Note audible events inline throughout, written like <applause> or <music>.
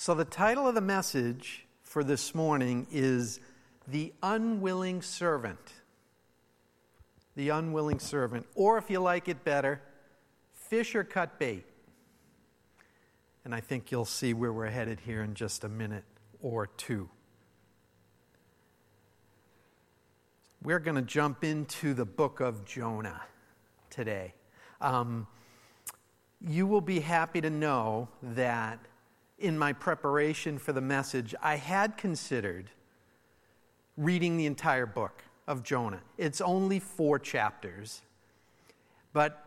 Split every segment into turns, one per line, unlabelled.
So, the title of the message for this morning is The Unwilling Servant. The Unwilling Servant. Or, if you like it better, Fish or Cut Bait. And I think you'll see where we're headed here in just a minute or two. We're going to jump into the book of Jonah today. Um, you will be happy to know that in my preparation for the message, I had considered reading the entire book of Jonah. It's only four chapters, but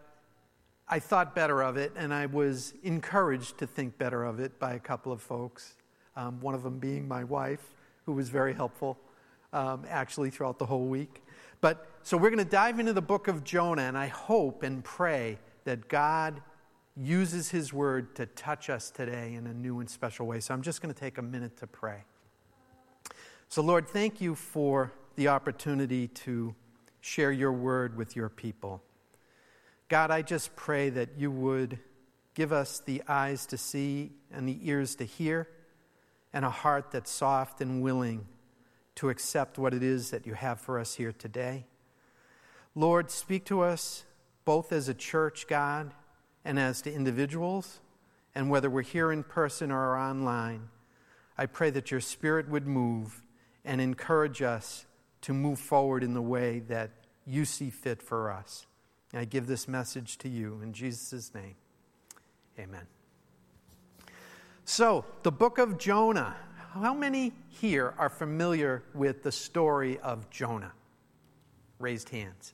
I thought better of it, and I was encouraged to think better of it by a couple of folks, um, one of them being my wife, who was very helpful um, actually throughout the whole week. But so we're going to dive into the book of Jonah, and I hope and pray that God uses His word to touch us today in a new and special way. So I'm just going to take a minute to pray. So, Lord, thank you for the opportunity to share your word with your people. God, I just pray that you would give us the eyes to see and the ears to hear and a heart that's soft and willing to accept what it is that you have for us here today. Lord, speak to us both as a church, God, and as to individuals, and whether we're here in person or online. I pray that your spirit would move and encourage us to move forward in the way that you see fit for us. I give this message to you in Jesus' name. Amen. So, the book of Jonah how many here are familiar with the story of Jonah? Raised hands.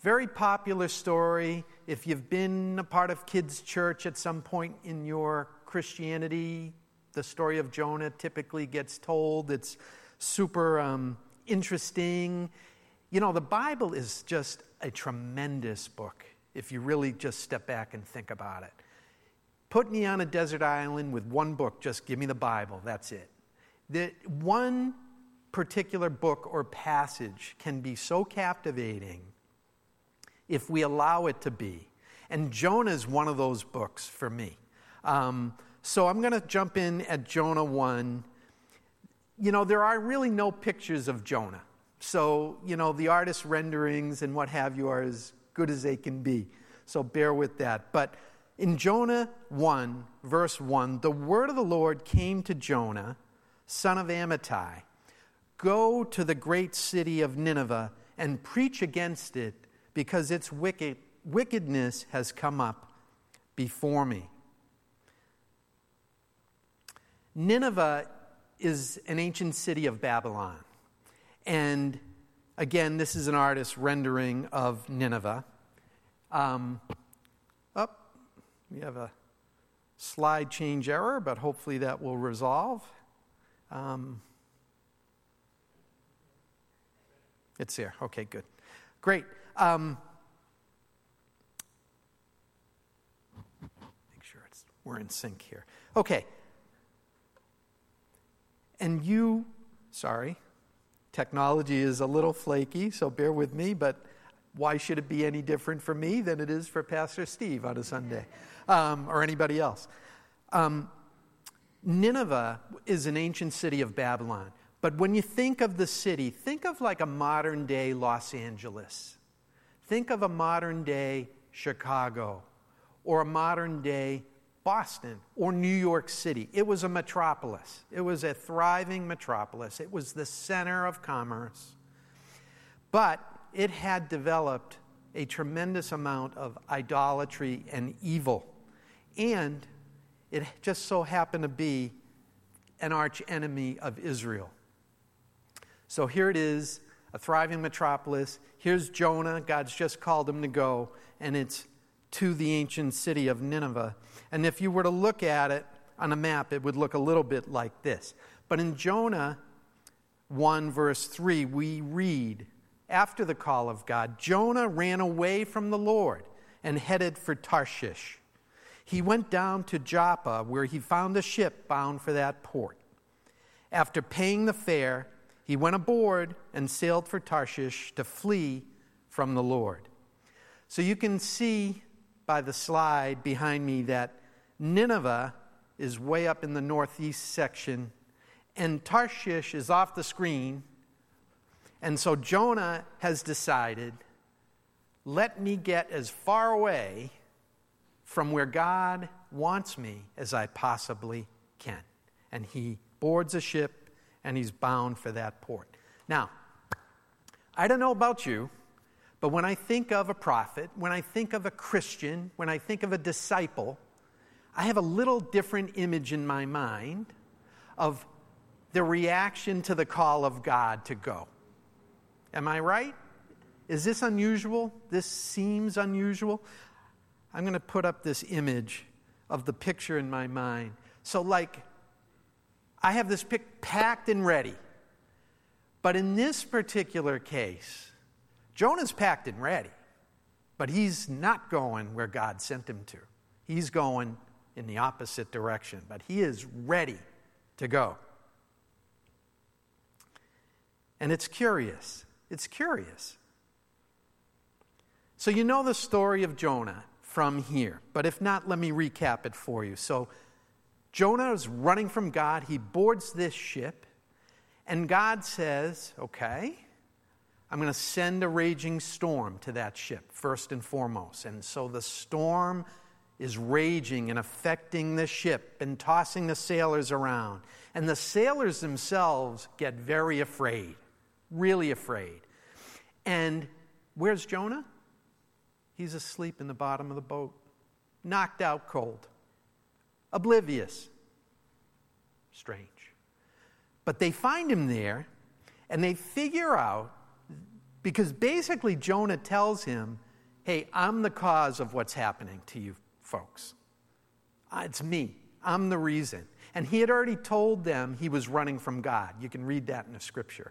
Very popular story. If you've been a part of kids' church at some point in your Christianity, the story of Jonah typically gets told. It's super um, interesting. You know, the Bible is just a tremendous book if you really just step back and think about it. Put me on a desert island with one book, just give me the Bible, that's it that one particular book or passage can be so captivating if we allow it to be. And Jonah is one of those books for me. Um, so I'm going to jump in at Jonah 1. You know, there are really no pictures of Jonah. So, you know, the artist's renderings and what have you are as good as they can be. So bear with that. But in Jonah 1, verse 1, the word of the Lord came to Jonah son of Amittai, Go to the great city of Nineveh and preach against it, because its wicked, wickedness has come up before me. Nineveh is an ancient city of Babylon. And again, this is an artist's rendering of Nineveh. Um, oh, we have a slide change error, but hopefully that will resolve. Um, it's here. Okay, good. Great. Um, make sure it's, we're in sync here. Okay. And you, sorry, technology is a little flaky, so bear with me, but why should it be any different for me than it is for Pastor Steve on a Sunday um, or anybody else? Um, Nineveh is an ancient city of Babylon. But when you think of the city, think of like a modern day Los Angeles. Think of a modern day Chicago or a modern day Boston or New York City. It was a metropolis, it was a thriving metropolis, it was the center of commerce. But it had developed a tremendous amount of idolatry and evil. And it just so happened to be an arch enemy of Israel. So here it is, a thriving metropolis. Here's Jonah. God's just called him to go, and it's to the ancient city of Nineveh. And if you were to look at it on a map, it would look a little bit like this. But in Jonah 1, verse 3, we read, after the call of God, Jonah ran away from the Lord and headed for Tarshish he went down to Joppa, where he found a ship bound for that port. After paying the fare, he went aboard and sailed for Tarshish to flee from the Lord. So you can see by the slide behind me that Nineveh is way up in the northeast section, and Tarshish is off the screen. And so Jonah has decided let me get as far away from where God wants me as I possibly can. And he boards a ship and he's bound for that port. Now, I don't know about you, but when I think of a prophet, when I think of a Christian, when I think of a disciple, I have a little different image in my mind of the reaction to the call of God to go. Am I right? Is this unusual? This seems unusual. I'm going to put up this image of the picture in my mind. So, like, I have this pic packed and ready. But in this particular case, Jonah's packed and ready, but he's not going where God sent him to. He's going in the opposite direction, but he is ready to go. And it's curious. It's curious. So, you know the story of Jonah from here, but if not, let me recap it for you. So, Jonah is running from God. He boards this ship, and God says, Okay, I'm going to send a raging storm to that ship, first and foremost. And so the storm is raging and affecting the ship and tossing the sailors around. And the sailors themselves get very afraid, really afraid. And where's Jonah? He's asleep in the bottom of the boat, knocked out cold, oblivious. Strange. But they find him there and they figure out because basically, Jonah tells him, Hey, I'm the cause of what's happening to you folks. Uh, it's me. I'm the reason. And he had already told them he was running from God. You can read that in the scripture.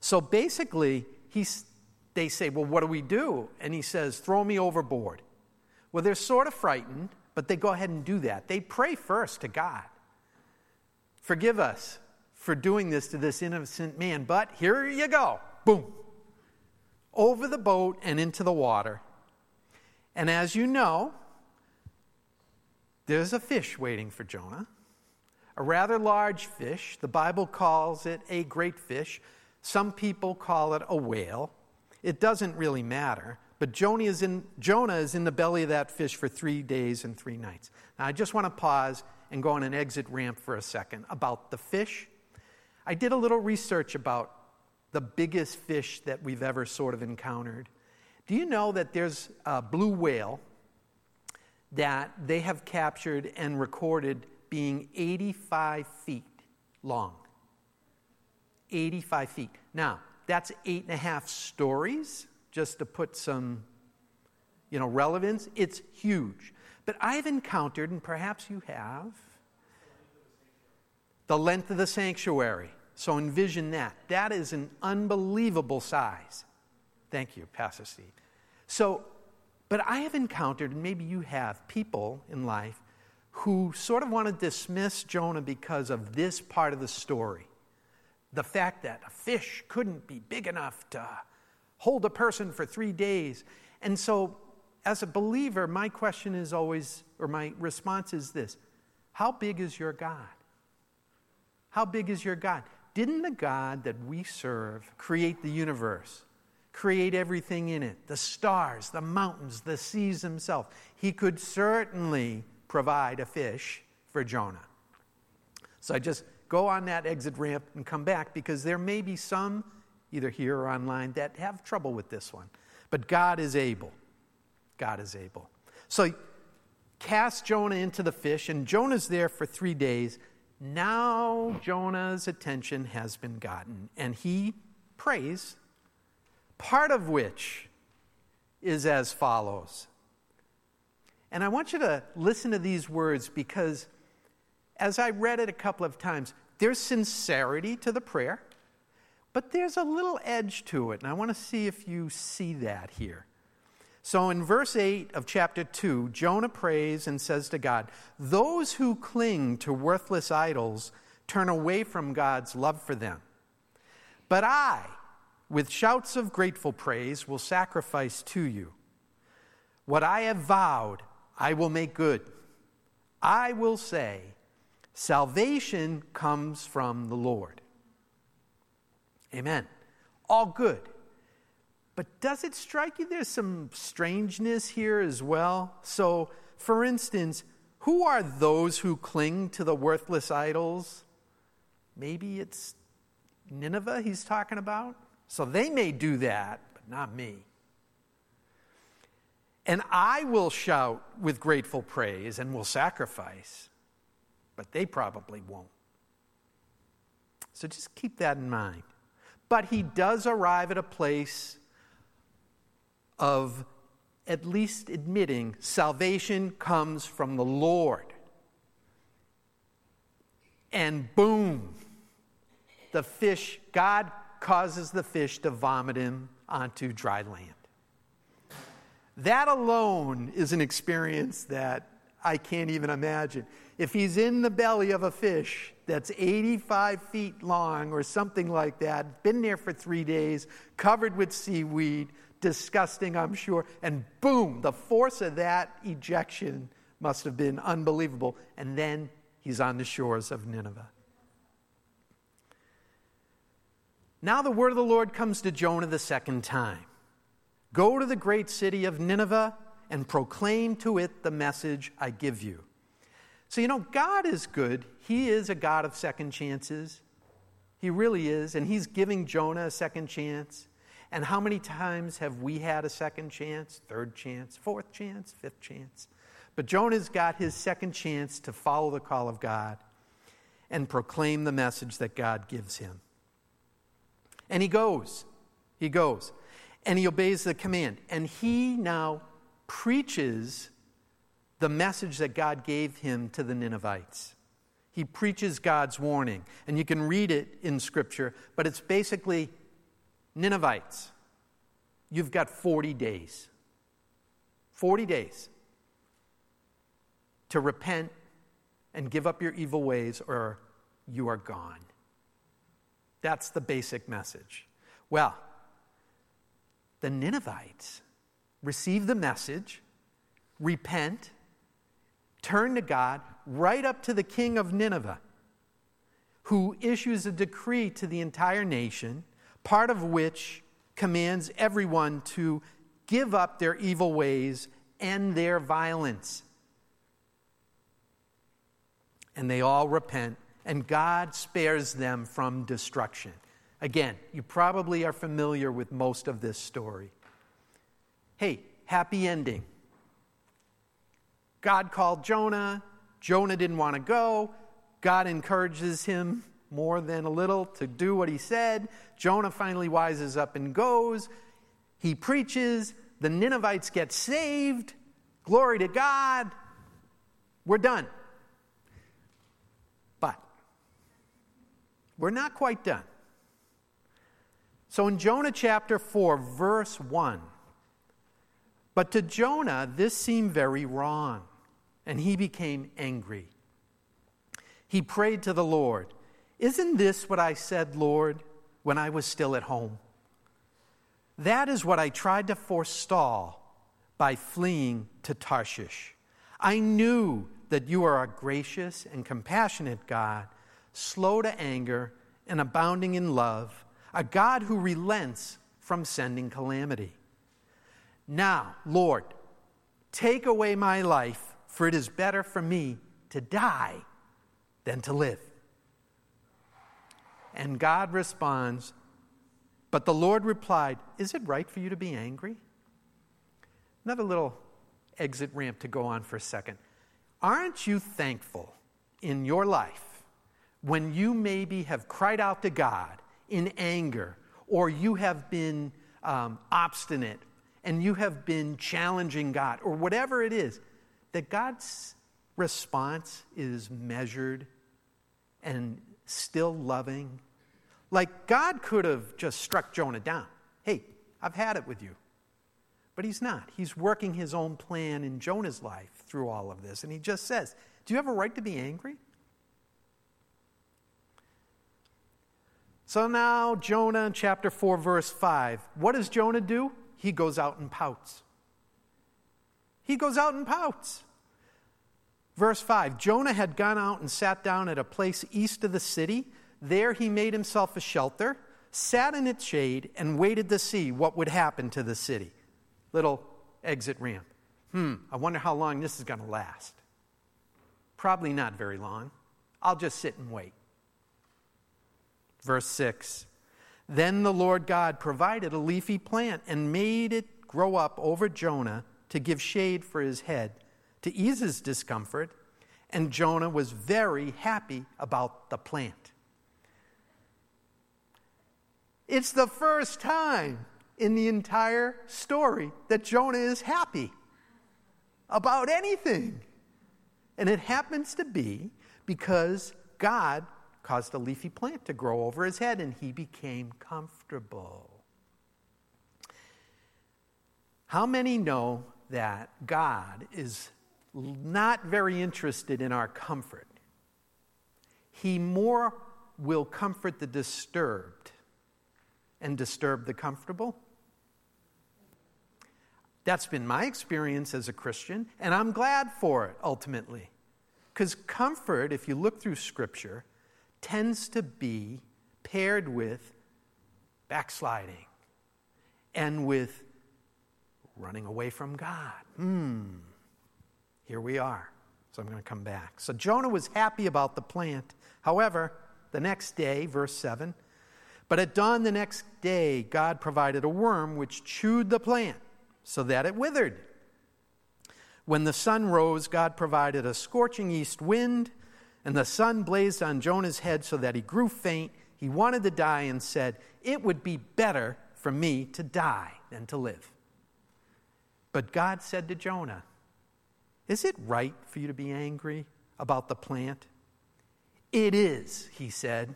So basically, he's, they say, Well, what do we do? And he says, Throw me overboard. Well, they're sort of frightened, but they go ahead and do that. They pray first to God. Forgive us for doing this to this innocent man, but here you go boom, over the boat and into the water. And as you know, there's a fish waiting for Jonah, a rather large fish. The Bible calls it a great fish. Some people call it a whale. It doesn't really matter. But Jonah is, in, Jonah is in the belly of that fish for three days and three nights. Now, I just want to pause and go on an exit ramp for a second about the fish. I did a little research about the biggest fish that we've ever sort of encountered. Do you know that there's a blue whale that they have captured and recorded being 85 feet long? 85 feet. Now, that's eight and a half stories, just to put some you know, relevance. It's huge. But I've encountered, and perhaps you have, the length of the sanctuary. So envision that. That is an unbelievable size. Thank you, Pastor Steve. So, but I have encountered, and maybe you have, people in life who sort of want to dismiss Jonah because of this part of the story. The fact that a fish couldn't be big enough to hold a person for three days. And so, as a believer, my question is always, or my response is this How big is your God? How big is your God? Didn't the God that we serve create the universe, create everything in it, the stars, the mountains, the seas himself? He could certainly provide a fish for Jonah. So I just go on that exit ramp and come back because there may be some, either here or online, that have trouble with this one. But God is able. God is able. So cast Jonah into the fish, and Jonah's there for three days. Now Jonah's attention has been gotten, and he prays, part of which is as follows. And I want you to listen to these words because as I read it a couple of times, there's sincerity to the prayer, but there's a little edge to it, and I want to see if you see that here. So in verse 8 of chapter 2, Jonah prays and says to God, Those who cling to worthless idols turn away from God's love for them. But I, with shouts of grateful praise, will sacrifice to you. What I have vowed, I will make good. I will say, salvation comes from the Lord. Amen. All good. But does it strike you there's some strangeness here as well? So, for instance, who are those who cling to the worthless idols? Maybe it's Nineveh he's talking about. So they may do that, but not me. And I will shout with grateful praise and will sacrifice, but they probably won't. So just keep that in mind. But he does arrive at a place of at least admitting salvation comes from the Lord. And boom, the fish, God causes the fish to vomit him onto dry land. That alone is an experience that I can't even imagine. If he's in the belly of a fish that's 85 feet long or something like that, been there for three days, covered with seaweed, disgusting, I'm sure, and boom, the force of that ejection must have been unbelievable. And then he's on the shores of Nineveh. Now the word of the Lord comes to Jonah the second time. Go to the great city of Nineveh and proclaim to it the message I give you. So, you know, God is good. He is a God of second chances. He really is. And He's giving Jonah a second chance. And how many times have we had a second chance, third chance, fourth chance, fifth chance? But Jonah's got his second chance to follow the call of God and proclaim the message that God gives him. And he goes. He goes and he obeys the command. And he now preaches the message that God gave him to the Ninevites. He preaches God's warning. And you can read it in Scripture, but it's basically Ninevites, you've got 40 days. 40 days to repent and give up your evil ways, or you are gone. That's the basic message. Well, the Ninevites receive the message, repent, turn to God, right up to the king of Nineveh, who issues a decree to the entire nation, part of which commands everyone to give up their evil ways and their violence. And they all repent, and God spares them from destruction. Again, you probably are familiar with most of this story. Hey, happy ending. God called Jonah. Jonah didn't want to go. God encourages him more than a little to do what he said. Jonah finally wises up and goes. He preaches. The Ninevites get saved. Glory to God. We're done. But we're not quite done. So in Jonah chapter 4, verse 1, but to Jonah this seemed very wrong, and he became angry. He prayed to the Lord, Isn't this what I said, Lord, when I was still at home? That is what I tried to forestall by fleeing to Tarshish. I knew that you are a gracious and compassionate God, slow to anger and abounding in love a God who relents from sending calamity. Now, Lord, take away my life, for it is better for me to die than to live. And God responds, But the Lord replied, Is it right for you to be angry? Another little exit ramp to go on for a second. Aren't you thankful in your life when you maybe have cried out to God in anger, or you have been um, obstinate and you have been challenging God, or whatever it is, that God's response is measured and still loving. Like God could have just struck Jonah down. Hey, I've had it with you. But he's not. He's working his own plan in Jonah's life through all of this. And he just says, Do you have a right to be angry? So now, Jonah, chapter 4, verse 5. What does Jonah do? He goes out and pouts. He goes out and pouts. Verse 5 Jonah had gone out and sat down at a place east of the city. There he made himself a shelter, sat in its shade, and waited to see what would happen to the city. Little exit ramp. Hmm, I wonder how long this is going to last. Probably not very long. I'll just sit and wait. Verse 6 Then the Lord God provided a leafy plant and made it grow up over Jonah to give shade for his head, to ease his discomfort, and Jonah was very happy about the plant. It's the first time in the entire story that Jonah is happy about anything. And it happens to be because God caused a leafy plant to grow over his head and he became comfortable. How many know that God is not very interested in our comfort? He more will comfort the disturbed and disturb the comfortable. That's been my experience as a Christian, and I'm glad for it ultimately. Because comfort, if you look through Scripture, tends to be paired with backsliding and with running away from God. Hmm. Here we are. So I'm going to come back. So Jonah was happy about the plant. However, the next day, verse 7, but at dawn the next day, God provided a worm which chewed the plant so that it withered. When the sun rose, God provided a scorching east wind, and the sun blazed on Jonah's head so that he grew faint. He wanted to die and said, It would be better for me to die than to live. But God said to Jonah, Is it right for you to be angry about the plant? It is, he said.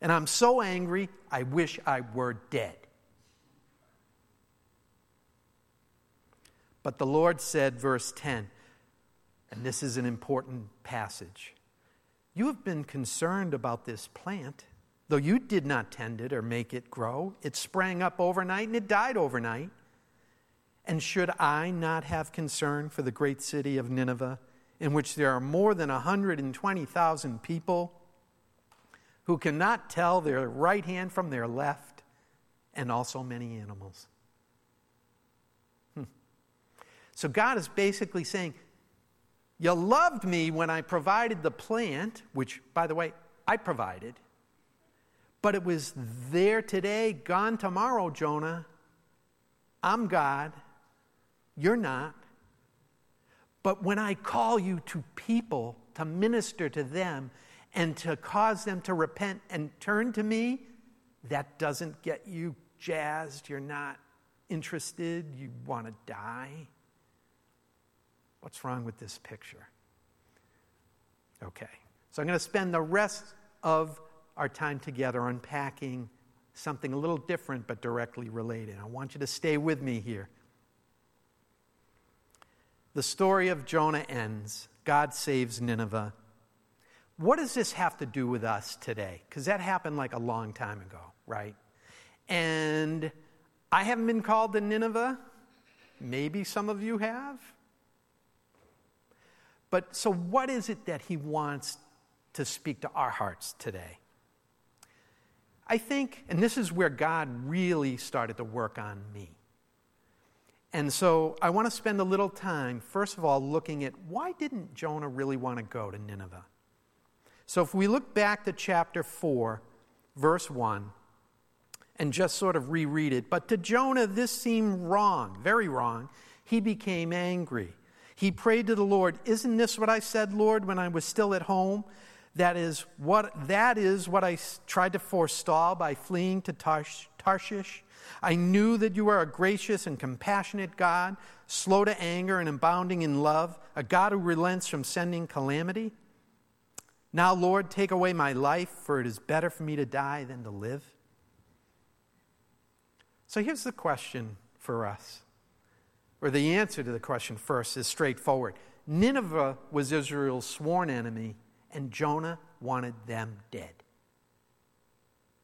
And I'm so angry, I wish I were dead. But the Lord said, verse 10, and this is an important passage You have been concerned about this plant, though you did not tend it or make it grow. It sprang up overnight and it died overnight. And should I not have concern for the great city of Nineveh, in which there are more than 120,000 people who cannot tell their right hand from their left, and also many animals? Hmm. So God is basically saying, You loved me when I provided the plant, which, by the way, I provided, but it was there today, gone tomorrow, Jonah. I'm God. You're not. But when I call you to people to minister to them and to cause them to repent and turn to me, that doesn't get you jazzed. You're not interested. You want to die. What's wrong with this picture? Okay, so I'm going to spend the rest of our time together unpacking something a little different but directly related. I want you to stay with me here. The story of Jonah ends. God saves Nineveh. What does this have to do with us today? Because that happened like a long time ago, right? And I haven't been called to Nineveh. Maybe some of you have. But so, what is it that he wants to speak to our hearts today? I think, and this is where God really started to work on me. And so I want to spend a little time, first of all, looking at why didn't Jonah really want to go to Nineveh? So if we look back to chapter 4, verse 1, and just sort of reread it, but to Jonah this seemed wrong, very wrong. He became angry. He prayed to the Lord, Isn't this what I said, Lord, when I was still at home? That is what, that is what I tried to forestall by fleeing to Tarshish. I knew that you are a gracious and compassionate God, slow to anger and abounding in love, a God who relents from sending calamity. Now, Lord, take away my life, for it is better for me to die than to live. So here's the question for us or the answer to the question first is straightforward. Nineveh was Israel's sworn enemy, and Jonah wanted them dead.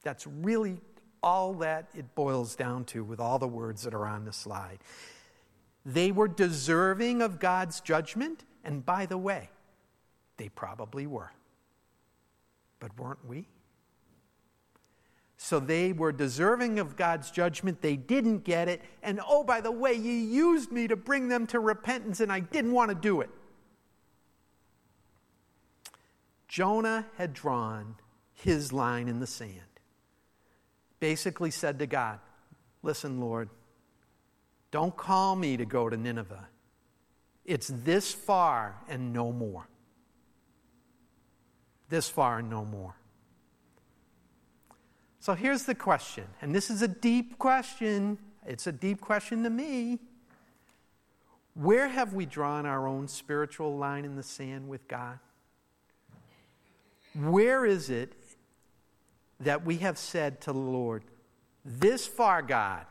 That's really all that it boils down to with all the words that are on the slide. They were deserving of God's judgment, and by the way, They probably were. But weren't we? So they were deserving of God's judgment. They didn't get it. And oh, by the way, you used me to bring them to repentance, and I didn't want to do it. Jonah had drawn his line in the sand. Basically said to God, Listen, Lord, don't call me to go to Nineveh. It's this far and no more. This far and no more. So here's the question, and this is a deep question. It's a deep question to me. Where have we drawn our own spiritual line in the sand with God? Where is it that we have said to the Lord, This far, God,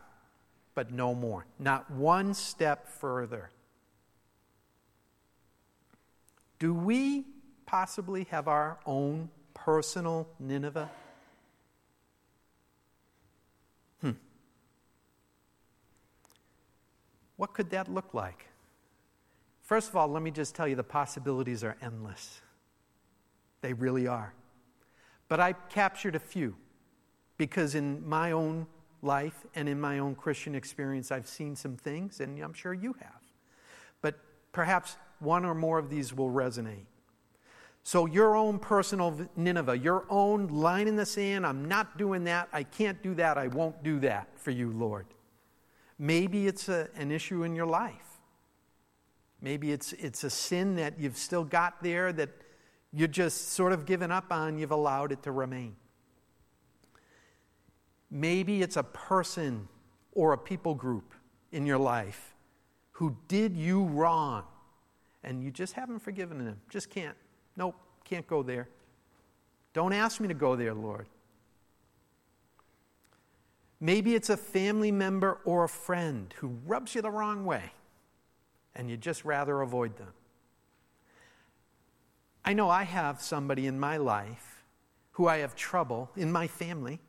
but no more, not one step further? Do we possibly have our own personal Nineveh? Hmm. What could that look like? First of all, let me just tell you the possibilities are endless. They really are. But I captured a few because in my own life and in my own Christian experience, I've seen some things, and I'm sure you have. But perhaps one or more of these will resonate. So, your own personal Nineveh, your own line in the sand, I'm not doing that, I can't do that, I won't do that for you, Lord. Maybe it's a, an issue in your life. Maybe it's, it's a sin that you've still got there that you're just sort of given up on, you've allowed it to remain. Maybe it's a person or a people group in your life who did you wrong and you just haven't forgiven them. Just can't. Nope, can't go there. Don't ask me to go there, Lord. Maybe it's a family member or a friend who rubs you the wrong way and you just rather avoid them. I know I have somebody in my life who I have trouble in my family.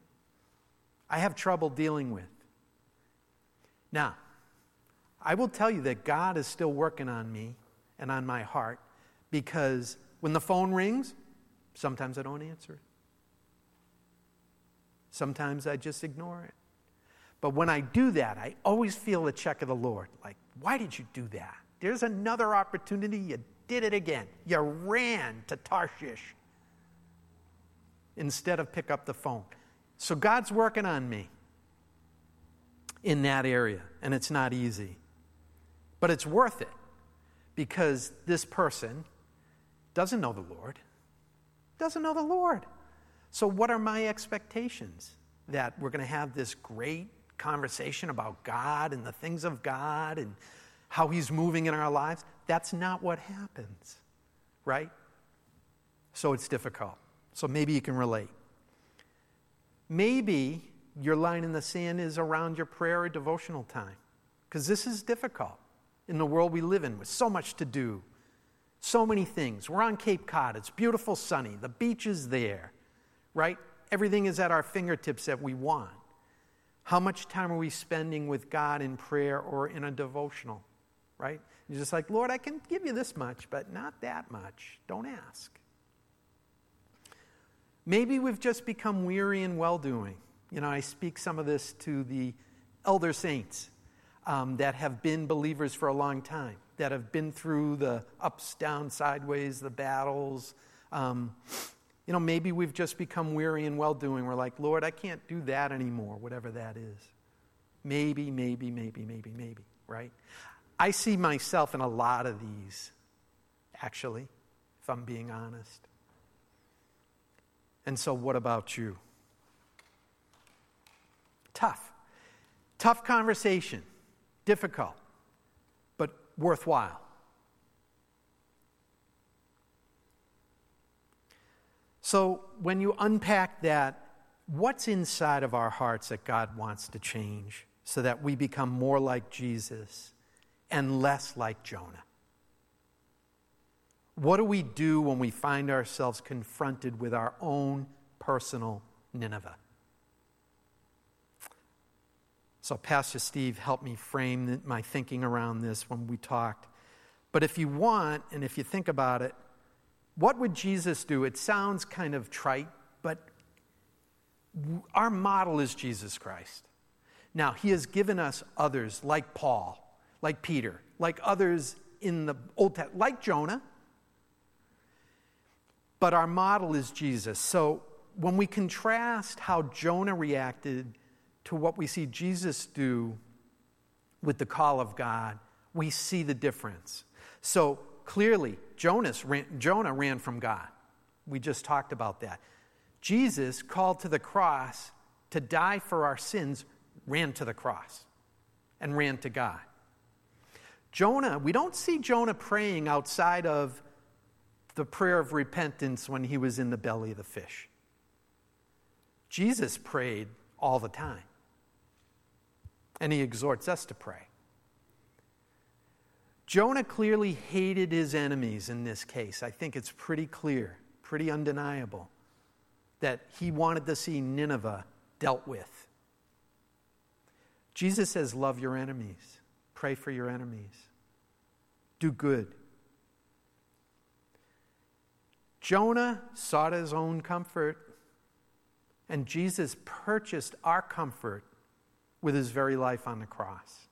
I have trouble dealing with. Now, I will tell you that God is still working on me and on my heart because when the phone rings, sometimes I don't answer it. Sometimes I just ignore it. But when I do that, I always feel the check of the Lord. Like, why did you do that? There's another opportunity. You did it again. You ran to Tarshish instead of pick up the phone. So God's working on me in that area, and it's not easy. But it's worth it because this person doesn't know the Lord. Doesn't know the Lord. So, what are my expectations? That we're going to have this great conversation about God and the things of God and how He's moving in our lives? That's not what happens, right? So, it's difficult. So, maybe you can relate. Maybe your line in the sand is around your prayer or devotional time because this is difficult in the world we live in with so much to do, so many things. We're on Cape Cod, it's beautiful, sunny, the beach is there, right? Everything is at our fingertips that we want. How much time are we spending with God in prayer or in a devotional, right? You're just like, Lord, I can give you this much, but not that much. Don't ask. Maybe we've just become weary in well doing. You know, I speak some of this to the elder saints um, that have been believers for a long time, that have been through the ups, down, sideways, the battles. Um, you know, maybe we've just become weary and well doing. We're like, Lord, I can't do that anymore, whatever that is. Maybe, maybe, maybe, maybe, maybe, right? I see myself in a lot of these, actually, if I'm being honest. And so, what about you? Tough. Tough conversation difficult, but worthwhile. So, when you unpack that, what's inside of our hearts that God wants to change so that we become more like Jesus and less like Jonah? What do we do when we find ourselves confronted with our own personal Nineveh? So, Pastor Steve helped me frame my thinking around this when we talked. But if you want, and if you think about it, what would Jesus do? It sounds kind of trite, but our model is Jesus Christ. Now, he has given us others like Paul, like Peter, like others in the Old Testament, like Jonah. But our model is Jesus. So when we contrast how Jonah reacted to what we see Jesus do with the call of God, we see the difference. So clearly, Jonas ran, Jonah ran from God. We just talked about that. Jesus, called to the cross to die for our sins, ran to the cross and ran to God. Jonah, we don't see Jonah praying outside of the prayer of repentance when he was in the belly of the fish. Jesus prayed all the time. And he exhorts us to pray. Jonah clearly hated his enemies in this case. I think it's pretty clear, pretty undeniable, that he wanted to see Nineveh dealt with. Jesus says, Love your enemies, pray for your enemies, do good. Jonah sought his own comfort, and Jesus purchased our comfort with his very life on the cross.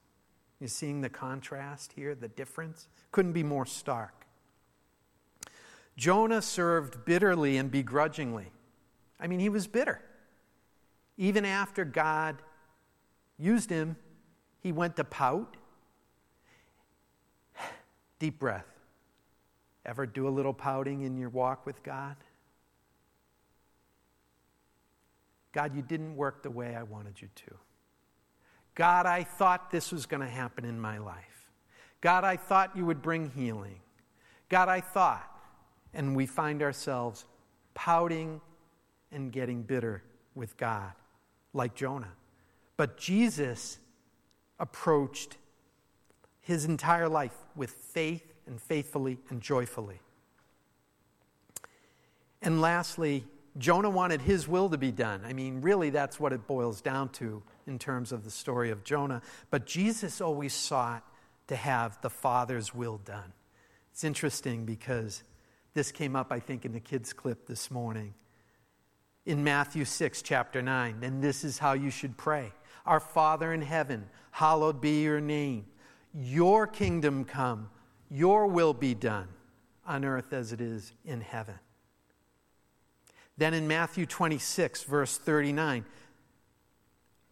You seeing the contrast here, the difference? Couldn't be more stark. Jonah served bitterly and begrudgingly. I mean, he was bitter. Even after God used him, he went to pout. Deep breath. Ever do a little pouting in your walk with God? God, you didn't work the way I wanted you to. God, I thought this was going to happen in my life. God, I thought you would bring healing. God, I thought. And we find ourselves pouting and getting bitter with God, like Jonah. But Jesus approached his entire life with faith and faithfully and joyfully. And lastly, Jonah wanted his will to be done. I mean, really, that's what it boils down to in terms of the story of Jonah. But Jesus always sought to have the Father's will done. It's interesting because this came up, I think, in the kids' clip this morning. In Matthew 6, chapter 9, and this is how you should pray Our Father in heaven, hallowed be your name. Your kingdom come, your will be done on earth as it is in heaven. Then in Matthew 26, verse 39,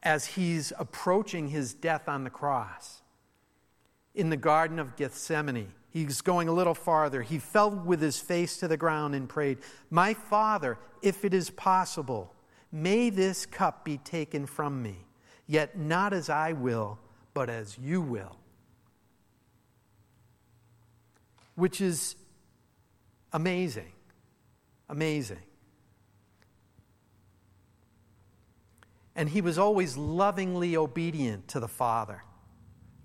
as he's approaching his death on the cross, in the Garden of Gethsemane, he's going a little farther. He fell with his face to the ground and prayed, My Father, if it is possible, may this cup be taken from me, yet not as I will, but as you will. Which is amazing. Amazing. And he was always lovingly obedient to the Father,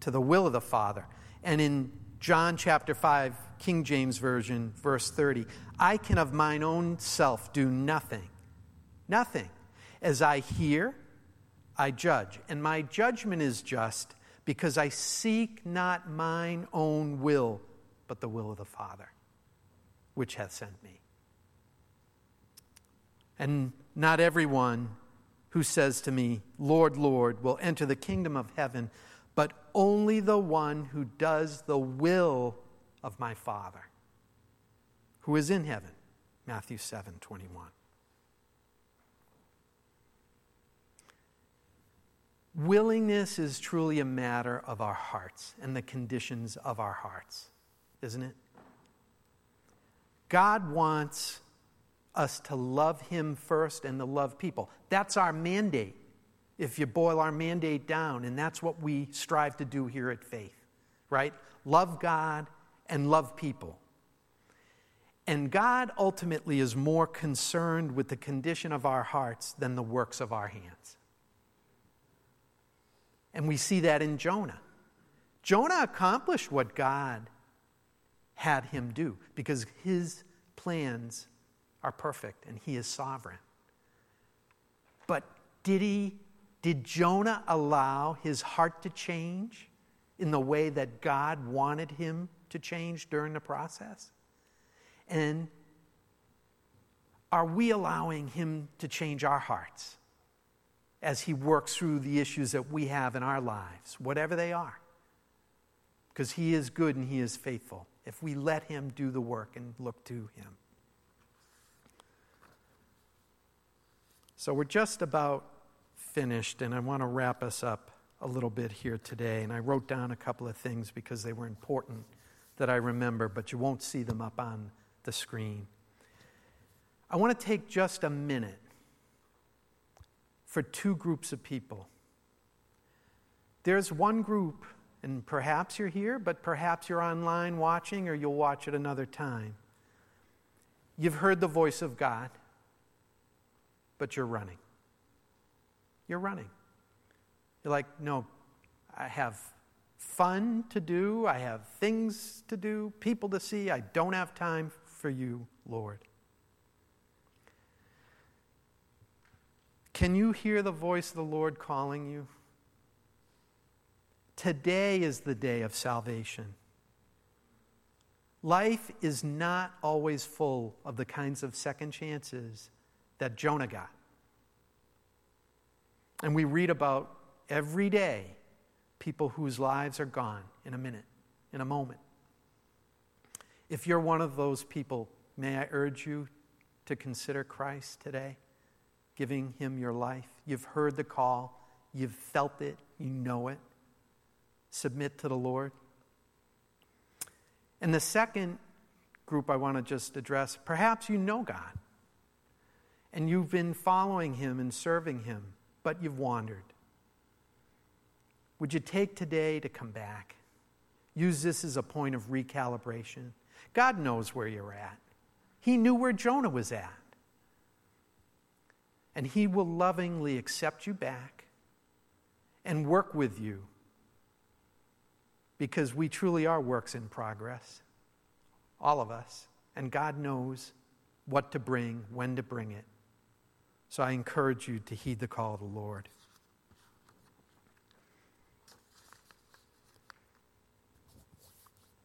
to the will of the Father. And in John chapter 5, King James Version, verse 30, I can of mine own self do nothing. Nothing. As I hear, I judge. And my judgment is just because I seek not mine own will, but the will of the Father, which hath sent me. And not everyone who says to me, Lord, Lord, will enter the kingdom of heaven, but only the one who does the will of my Father, who is in heaven. Matthew 7 21. Willingness is truly a matter of our hearts and the conditions of our hearts, isn't it? God wants us to love Him first and to love people. That's our mandate, if you boil our mandate down, and that's what we strive to do here at Faith, right? Love God and love people. And God ultimately is more concerned with the condition of our hearts than the works of our hands. And we see that in Jonah. Jonah accomplished what God had him do because his plans are perfect and he is sovereign. But did he did Jonah allow his heart to change in the way that God wanted him to change during the process? And are we allowing Him to change our hearts as He works through the issues that we have in our lives, whatever they are? Because He is good and He is faithful if we let Him do the work and look to Him. So we're just about finished, and I want to wrap us up a little bit here today. And I wrote down a couple of things because they were important that I remember, but you won't see them up on the screen. I want to take just a minute for two groups of people. There's one group, and perhaps you're here, but perhaps you're online watching or you'll watch it another time. You've heard the voice of God, but you're running. You're running. You're like, no, I have fun to do, I have things to do, people to see. I don't have time for you, Lord. Can you hear the voice of the Lord calling you? Today is the day of salvation. Life is not always full of the kinds of second chances that Jonah got. And we read about every day people whose lives are gone in a minute, in a moment. If you're one of those people, may I urge you to consider Christ today, giving him your life. You've heard the call, you've felt it, you know it. Submit to the Lord. And the second group I want to just address perhaps you know God and you've been following him and serving him, but you've wandered. Would you take today to come back? Use this as a point of recalibration. God knows where you're at. He knew where Jonah was at. And He will lovingly accept you back and work with you because we truly are works in progress, all of us. And God knows what to bring, when to bring it. So I encourage you to heed the call of the Lord.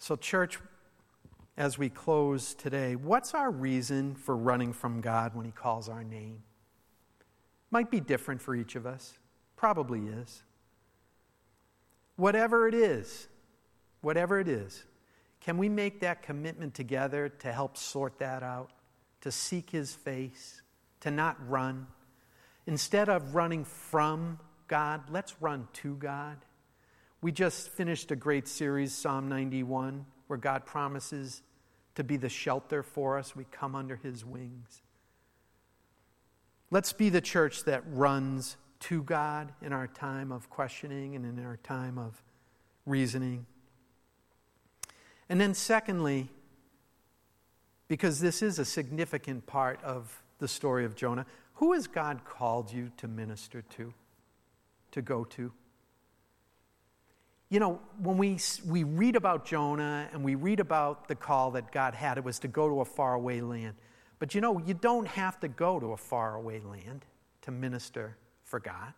So, church, as we close today, what's our reason for running from God when He calls our name? Might be different for each of us, probably is. Whatever it is, whatever it is, can we make that commitment together to help sort that out, to seek His face, to not run? Instead of running from God, let's run to God. We just finished a great series, Psalm 91, where God promises to be the shelter for us. We come under his wings. Let's be the church that runs to God in our time of questioning and in our time of reasoning. And then, secondly, because this is a significant part of the story of Jonah, who has God called you to minister to, to go to? you know, when we, we read about Jonah and we read about the call that God had, it was to go to a faraway land. But you know, you don't have to go to a faraway land to minister for God.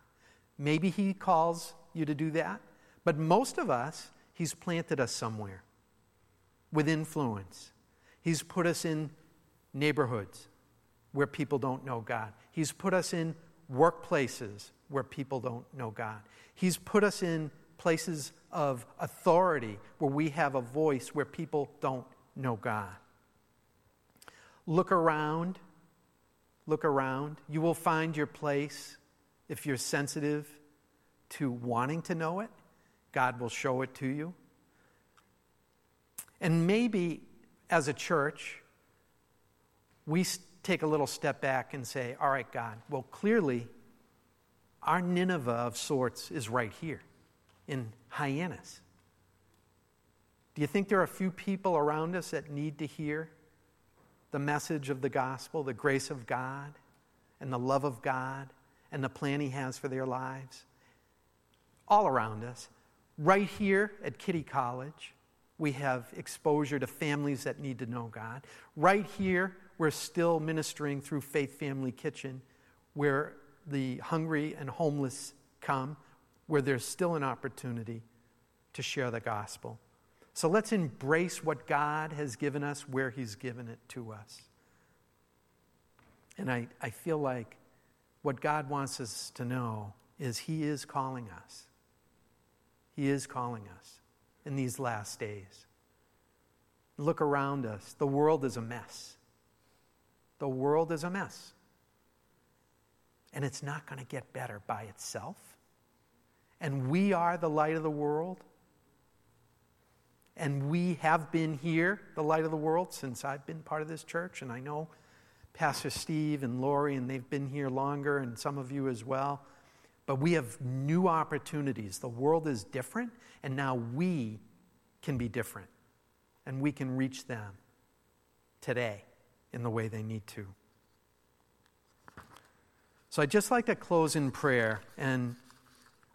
Maybe He calls you to do that. But most of us, He's planted us somewhere with influence. He's put us in neighborhoods where people don't know God. He's put us in workplaces where people don't know God. He's put us in places of authority where we have a voice where people don't know God. Look around. Look around. You will find your place if you're sensitive to wanting to know it. God will show it to you. And maybe as a church, we take a little step back and say, All right, God, well, clearly, our Nineveh of sorts is right here in Hyannis. Do you think there are a few people around us that need to hear the message of the gospel, the grace of God, and the love of God, and the plan He has for their lives? All around us. Right here at Kitty College, we have exposure to families that need to know God. Right here, we're still ministering through Faith Family Kitchen, where the hungry and homeless come where there's still an opportunity to share the gospel. So let's embrace what God has given us where He's given it to us. And I, I feel like what God wants us to know is He is calling us. He is calling us in these last days. Look around us. The world is a mess. The world is a mess. And it's not going to get better by itself. And we are the light of the world. And we have been here, the light of the world, since I've been part of this church. And I know Pastor Steve and Lori, and they've been here longer, and some of you as well. But we have new opportunities. The world is different, and now we can be different. And we can reach them today in the way they need to. So I'd just like to close in prayer. And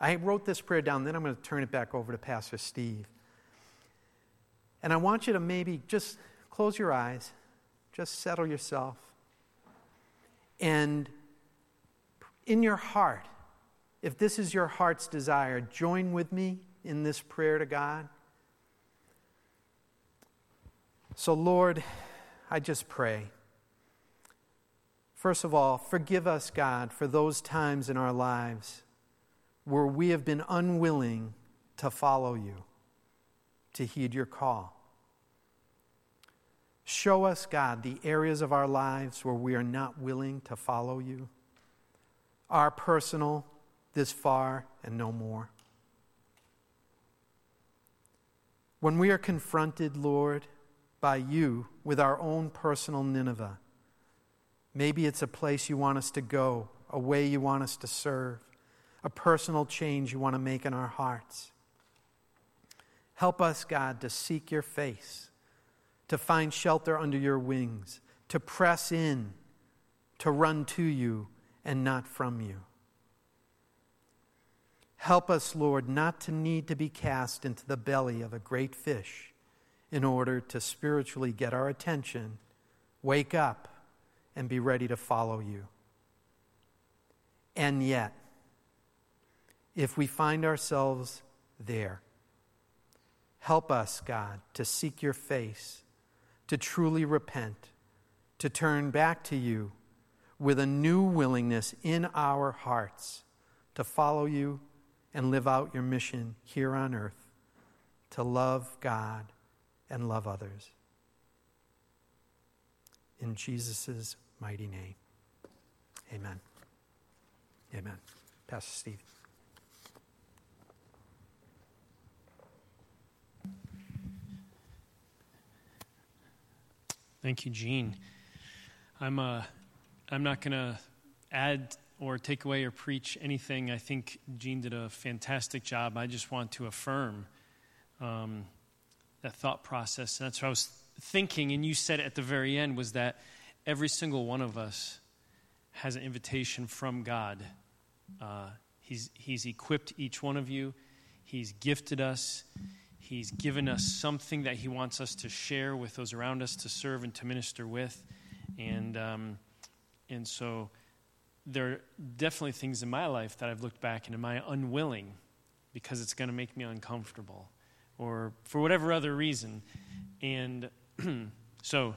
I wrote this prayer down, then I'm going to turn it back over to Pastor Steve. And I want you to maybe just close your eyes, just settle yourself. And in your heart, if this is your heart's desire, join with me in this prayer to God. So, Lord, I just pray. First of all, forgive us, God, for those times in our lives where we have been unwilling to follow you, to heed your call. Show us, God, the areas of our lives where we are not willing to follow you. Our personal, this far and no more. When we are confronted, Lord, by you with our own personal Nineveh, maybe it's a place you want us to go, a way you want us to serve, a personal change you want to make in our hearts. Help us, God, to seek your face to find shelter under your wings, to press in, to run to you and not from you. Help us, Lord, not to need to be cast into the belly of a great fish in order to spiritually get our attention, wake up, and be ready to follow you. And yet, if we find ourselves there, help us, God, to seek your face to truly repent, to turn back to you with a new willingness in our hearts to follow you and live out your mission here on earth to love God and love others. In Jesus' mighty name, amen. Amen. Pastor Steve.
Thank you, Gene. I'm, uh, I'm not going to add or take away or preach anything. I think Gene did a fantastic job. I just want to affirm um, that thought process. And that's what I was thinking, and you said at the very end, was that every single one of us has an invitation from God. Uh, he's, he's equipped each one of you, He's gifted us. He's given us something that He wants us to share with those around us, to serve and to minister with. And, um, and so there are definitely things in my life that I've looked back and am I unwilling because it's going to make me uncomfortable or for whatever other reason. And <clears throat> so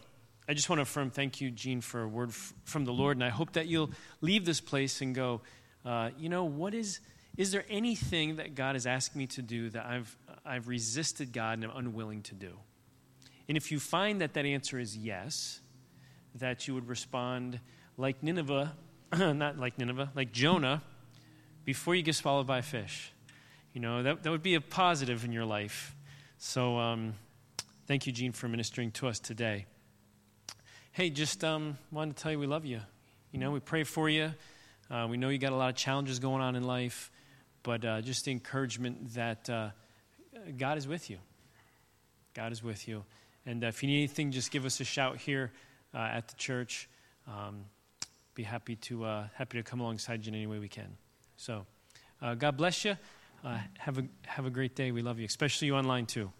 I just want to affirm thank you, Gene, for a word f- from the Lord. And I hope that you'll leave this place and go, uh, you know, what is, is there anything that God is asking me to do that I've I've resisted God and I'm unwilling to do? And if you find that that answer is yes, that you would respond like Nineveh, <clears throat> not like Nineveh, like Jonah, before you get swallowed by a fish. You know, that, that would be a positive in your life. So um, thank you, Gene, for ministering to us today. Hey, just um, wanted to tell you we love you. You know, we pray for you. Uh, we know you got a lot of challenges going on in life, but uh, just the encouragement that. Uh, God is with you. God is with you. And uh, if you need anything, just give us a shout here uh, at the church. Um, be happy to uh, happy to come alongside you in any way we can. So, uh, God bless you. Uh, have a have a great day. We love you, especially you online too.